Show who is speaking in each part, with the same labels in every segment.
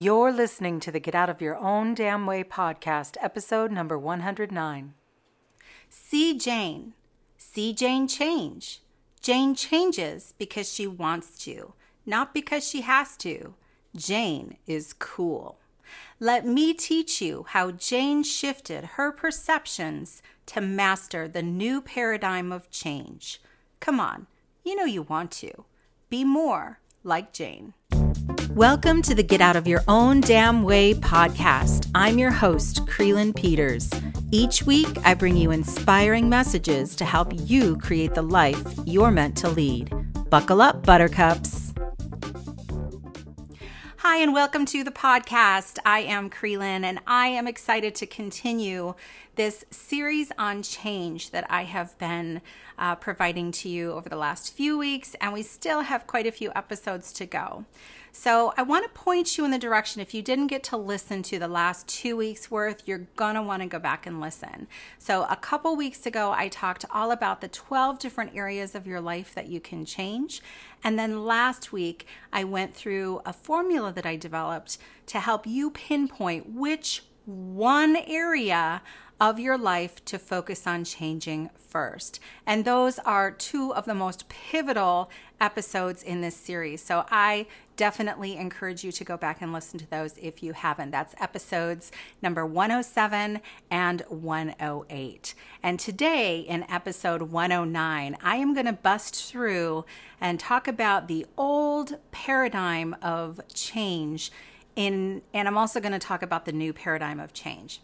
Speaker 1: You're listening to the Get Out of Your Own Damn Way podcast, episode number 109.
Speaker 2: See Jane. See Jane change. Jane changes because she wants to, not because she has to. Jane is cool. Let me teach you how Jane shifted her perceptions to master the new paradigm of change. Come on, you know you want to. Be more like Jane. Welcome to the Get Out of Your Own Damn Way podcast. I'm your host, Krylyn Peters. Each week, I bring you inspiring messages to help you create the life you're meant to lead. Buckle up, buttercups. Hi, and welcome to the podcast. I am Krylyn, and I am excited to continue this series on change that I have been uh, providing to you over the last few weeks, and we still have quite a few episodes to go. So I want to point you in the direction. If you didn't get to listen to the last two weeks worth, you're going to want to go back and listen. So a couple weeks ago, I talked all about the 12 different areas of your life that you can change. And then last week, I went through a formula that I developed to help you pinpoint which one area of your life to focus on changing first. And those are two of the most pivotal episodes in this series. So I definitely encourage you to go back and listen to those if you haven't. That's episodes number 107 and 108. And today, in episode 109, I am going to bust through and talk about the old paradigm of change. In, and I'm also going to talk about the new paradigm of change.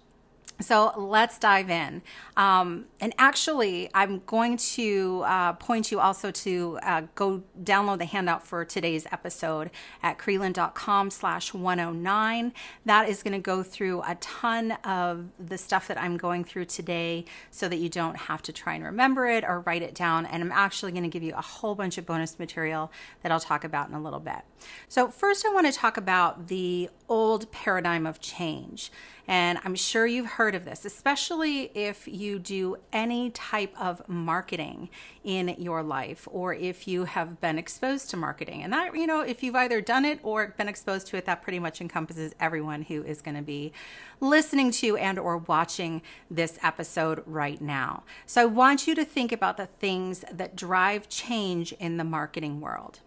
Speaker 2: So let's dive in. Um, and actually, I'm going to uh, point you also to uh, go download the handout for today's episode at krylyn.com slash 109. That is going to go through a ton of the stuff that I'm going through today so that you don't have to try and remember it or write it down. And I'm actually going to give you a whole bunch of bonus material that I'll talk about in a little bit. So first, I want to talk about the old paradigm of change. And I'm sure you've heard of this, especially if you do any type of marketing in your life or if you have been exposed to marketing. And that, you know, if you've either done it or been exposed to it, that pretty much encompasses everyone who is going to be listening to and or watching this episode right now. So I want you to think about the things that drive change in the marketing world.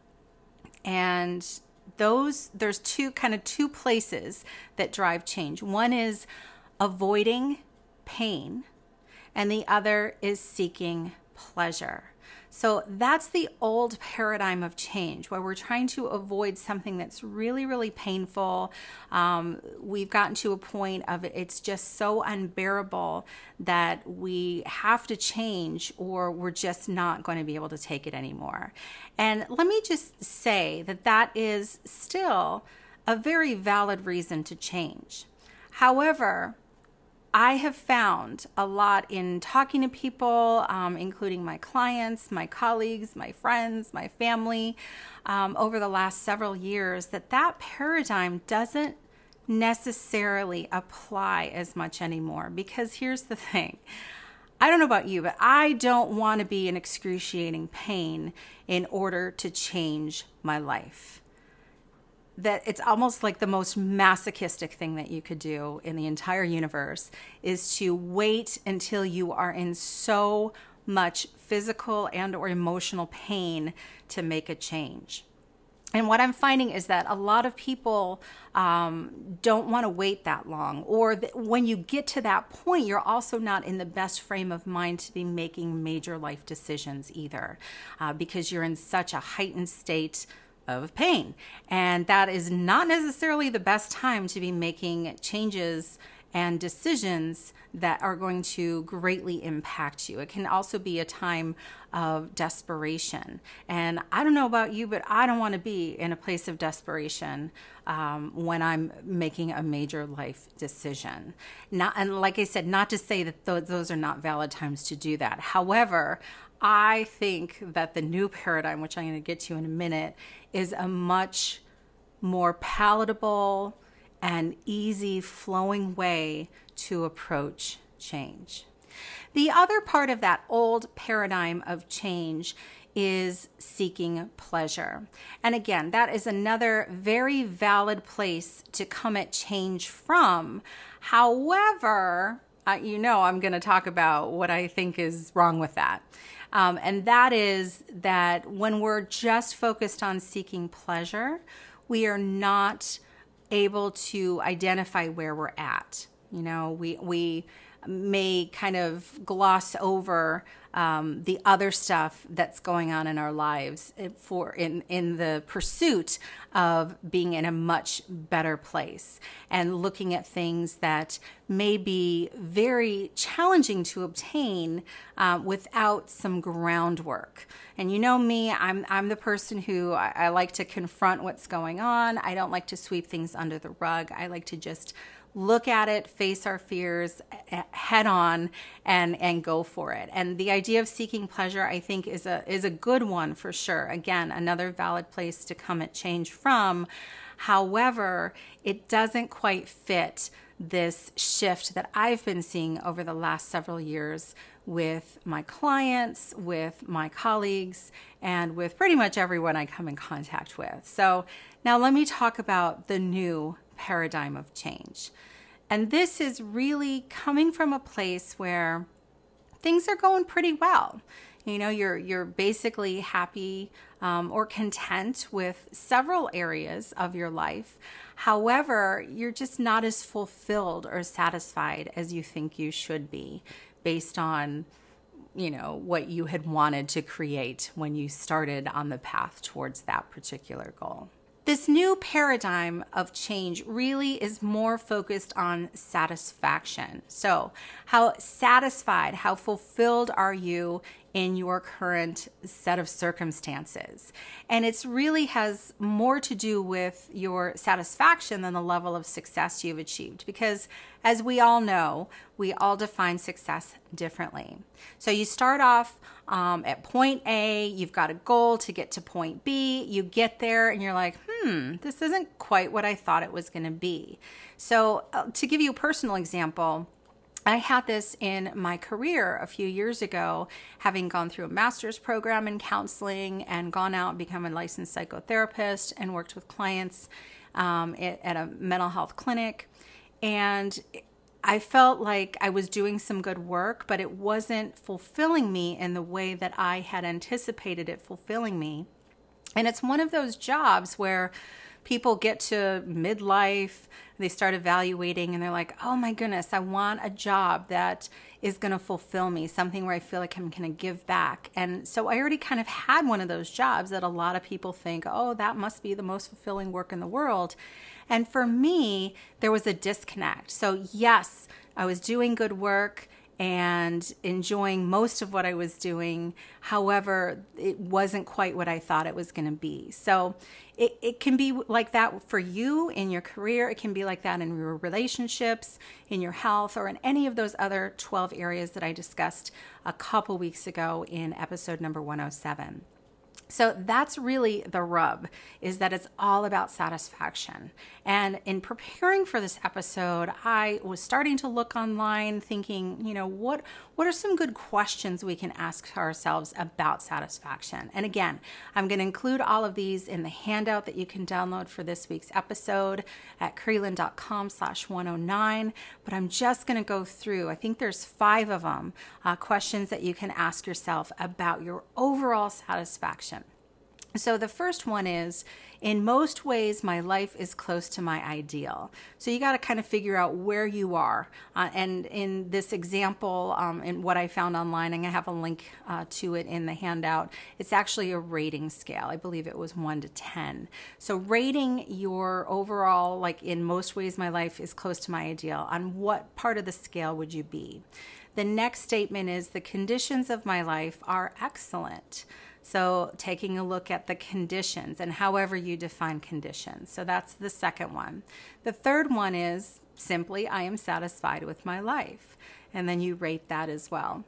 Speaker 2: And those there's two kind of two places that drive change. One is avoiding pain and the other is seeking pleasure. So that's the old paradigm of change where we're trying to avoid something that's really, really painful. Um, we've gotten to a point of it's just so unbearable that we have to change or we're just not going to be able to take it anymore. And let me just say that that is still a very valid reason to change. However, I have found a lot in talking to people, um, including my clients, my colleagues, my friends, my family, um, over the last several years, that that paradigm doesn't necessarily apply as much anymore. Because here's the thing I don't know about you, but I don't want to be in excruciating pain in order to change my life that it's almost like the most masochistic thing that you could do in the entire universe is to wait until you are in so much physical and or emotional pain to make a change. And what i'm finding is that a lot of people um, don't want to wait that long or when you get to that point you're also not in the best frame of mind to be making major life decisions either uh, because you're in such a heightened state of pain. And that is not necessarily the best time to be making changes and decisions that are going to greatly impact you. It can also be a time of desperation. And I don't know about you, but I don't want to be in a place of desperation um, when I'm making a major life decision. Not, and like I said, not to say that th- those are not valid times to do that. However, I think that the new paradigm, which I'm going to get to in a minute, is a much more palatable and easy flowing way to approach change. The other part of that old paradigm of change is seeking pleasure. And again, that is another very valid place to come at change from. However, uh, you know, I'm going to talk about what I think is wrong with that. Um, and that is that when we're just focused on seeking pleasure, we are not able to identify where we're at. You know, we, we, may kind of gloss over um, the other stuff that's going on in our lives for in in the pursuit of being in a much better place and looking at things that may be very challenging to obtain uh, without some groundwork. And you know me, I'm I'm the person who I, I like to confront what's going on. I don't like to sweep things under the rug. I like to just look at it, face our fears eh, head on and and go for it. And the idea of seeking pleasure I think is a is a good one for sure. Again, another valid place to come at change from. However, it doesn't quite fit this shift that I've been seeing over the last several years with my clients, with my colleagues, and with pretty much everyone I come in contact with. So, now let me talk about the new paradigm of change. And this is really coming from a place where things are going pretty well. You know, you're you're basically happy um, or content with several areas of your life. However, you're just not as fulfilled or satisfied as you think you should be, based on you know what you had wanted to create when you started on the path towards that particular goal. This new paradigm of change really is more focused on satisfaction. So, how satisfied, how fulfilled are you in your current set of circumstances. And it's really has more to do with your satisfaction than the level of success you've achieved. Because as we all know, we all define success differently. So you start off um, at point A, you've got a goal to get to point B, you get there and you're like, hmm, this isn't quite what I thought it was going to be. So, uh, to give you a personal example, I had this in my career a few years ago, having gone through a master's program in counseling and gone out and become a licensed psychotherapist and worked with clients um, at, at a mental health clinic. And I felt like I was doing some good work, but it wasn't fulfilling me in the way that I had anticipated it fulfilling me. And it's one of those jobs where people get to midlife, they start evaluating and they're like, oh my goodness, I want a job that is going to fulfill me, something where I feel like I'm going to give back. And so I already kind of had one of those jobs that a lot of people think, oh, that must be the most fulfilling work in the world. And for me, there was a disconnect. So, yes, I was doing good work and enjoying most of what I was doing. However, it wasn't quite what I thought it was going to be. So it, it can be like that for you in your career. It can be like that in your relationships, in your health, or in any of those other 12 areas that I discussed a couple weeks ago in episode number 107. So that's really the rub is that it's all about satisfaction. And in preparing for this episode, I was starting to look online thinking, you know, what what are some good questions we can ask ourselves about satisfaction? And again, I'm going to include all of these in the handout that you can download for this week's episode at krylyn.com slash 109. But I'm just going to go through, I think there's five of them, uh, questions that you can ask yourself about your overall satisfaction. So the first one is in most ways, my life is close to my ideal. So you got to kind of figure out where you are. Uh, and in this example, um, in what I found online, and I have a link uh, to it in the handout, it's actually a rating scale. I believe it was one to 10. So rating your overall, like in most ways, my life is close to my ideal, on what part of the scale would you be? The next statement is the conditions of my life are excellent. So, taking a look at the conditions and however you define conditions. So, that's the second one. The third one is simply, I am satisfied with my life. And then you rate that as well.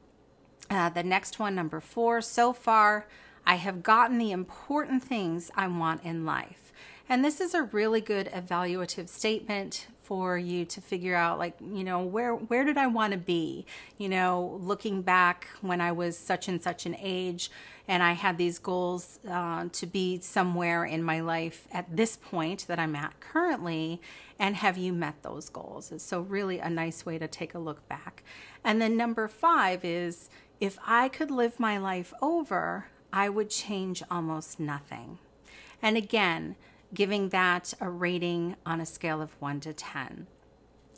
Speaker 2: Uh, the next one, number four, so far, I have gotten the important things I want in life. And this is a really good evaluative statement for you to figure out like you know where where did i want to be? You know looking back when i was such and such an age and i had these goals uh, to be somewhere in my life at this point that i'm at currently and have you met those goals? So really a nice way to take a look back. And then number five is if i could live my life over i would change almost nothing. And again giving that a rating on a scale of 1 to 10.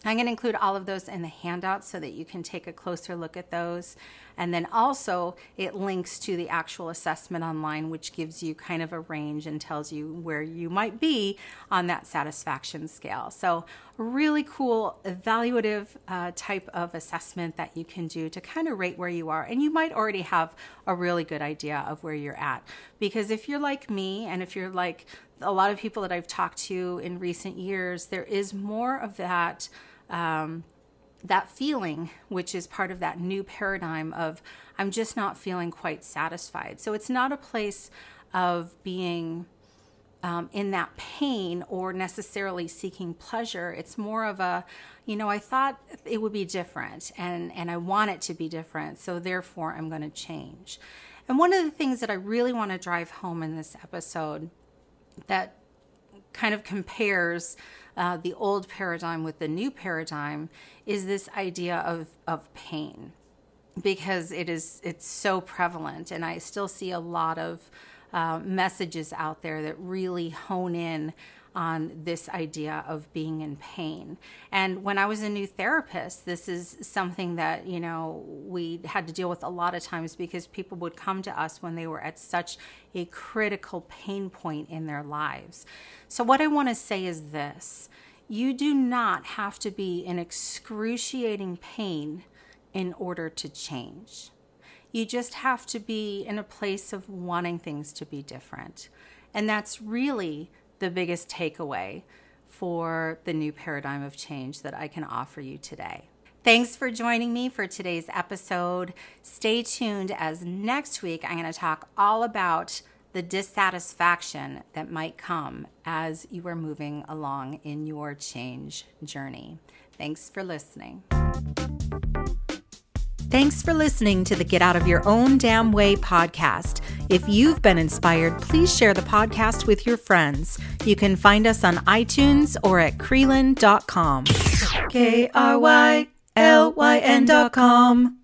Speaker 2: I'm going to include all of those in the handout so that you can take a closer look at those. And then also, it links to the actual assessment online, which gives you kind of a range and tells you where you might be on that satisfaction scale. So, really cool evaluative uh, type of assessment that you can do to kind of rate where you are. And you might already have a really good idea of where you're at. Because if you're like me, and if you're like a lot of people that I've talked to in recent years, there is more of that. Um, that feeling, which is part of that new paradigm of I'm just not feeling quite satisfied. So it's not a place of being um, in that pain or necessarily seeking pleasure. It's more of a, you know, I thought it would be different and, and I want it to be different. So therefore, I'm going to change. And one of the things that I really want to drive home in this episode that kind of compares uh, the old paradigm with the new paradigm is this idea of, of pain. Because it is it's so prevalent and i still see a lot of uh, messages out there that really hone in on this idea of being in pain. And when I was a new therapist, this is something that, you know, we had to deal with a lot of times because people would come to us when they were at such a critical pain point in their lives. So, what I want to say is this you do not have to be in excruciating pain in order to change. You just have to be in a place of wanting things to be different. And that's really the biggest takeaway for the new paradigm of change that I can offer you today. Thanks for joining me for today's episode. Stay tuned as next week I'm going to talk all about the dissatisfaction that might come as you are moving along in your change journey. Thanks for listening. Thanks for listening to the Get Out of Your Own Damn Way podcast. If you've been inspired, please share the podcast with your friends. You can find us on iTunes or at Krylyn.com. K R Y L Y N.com.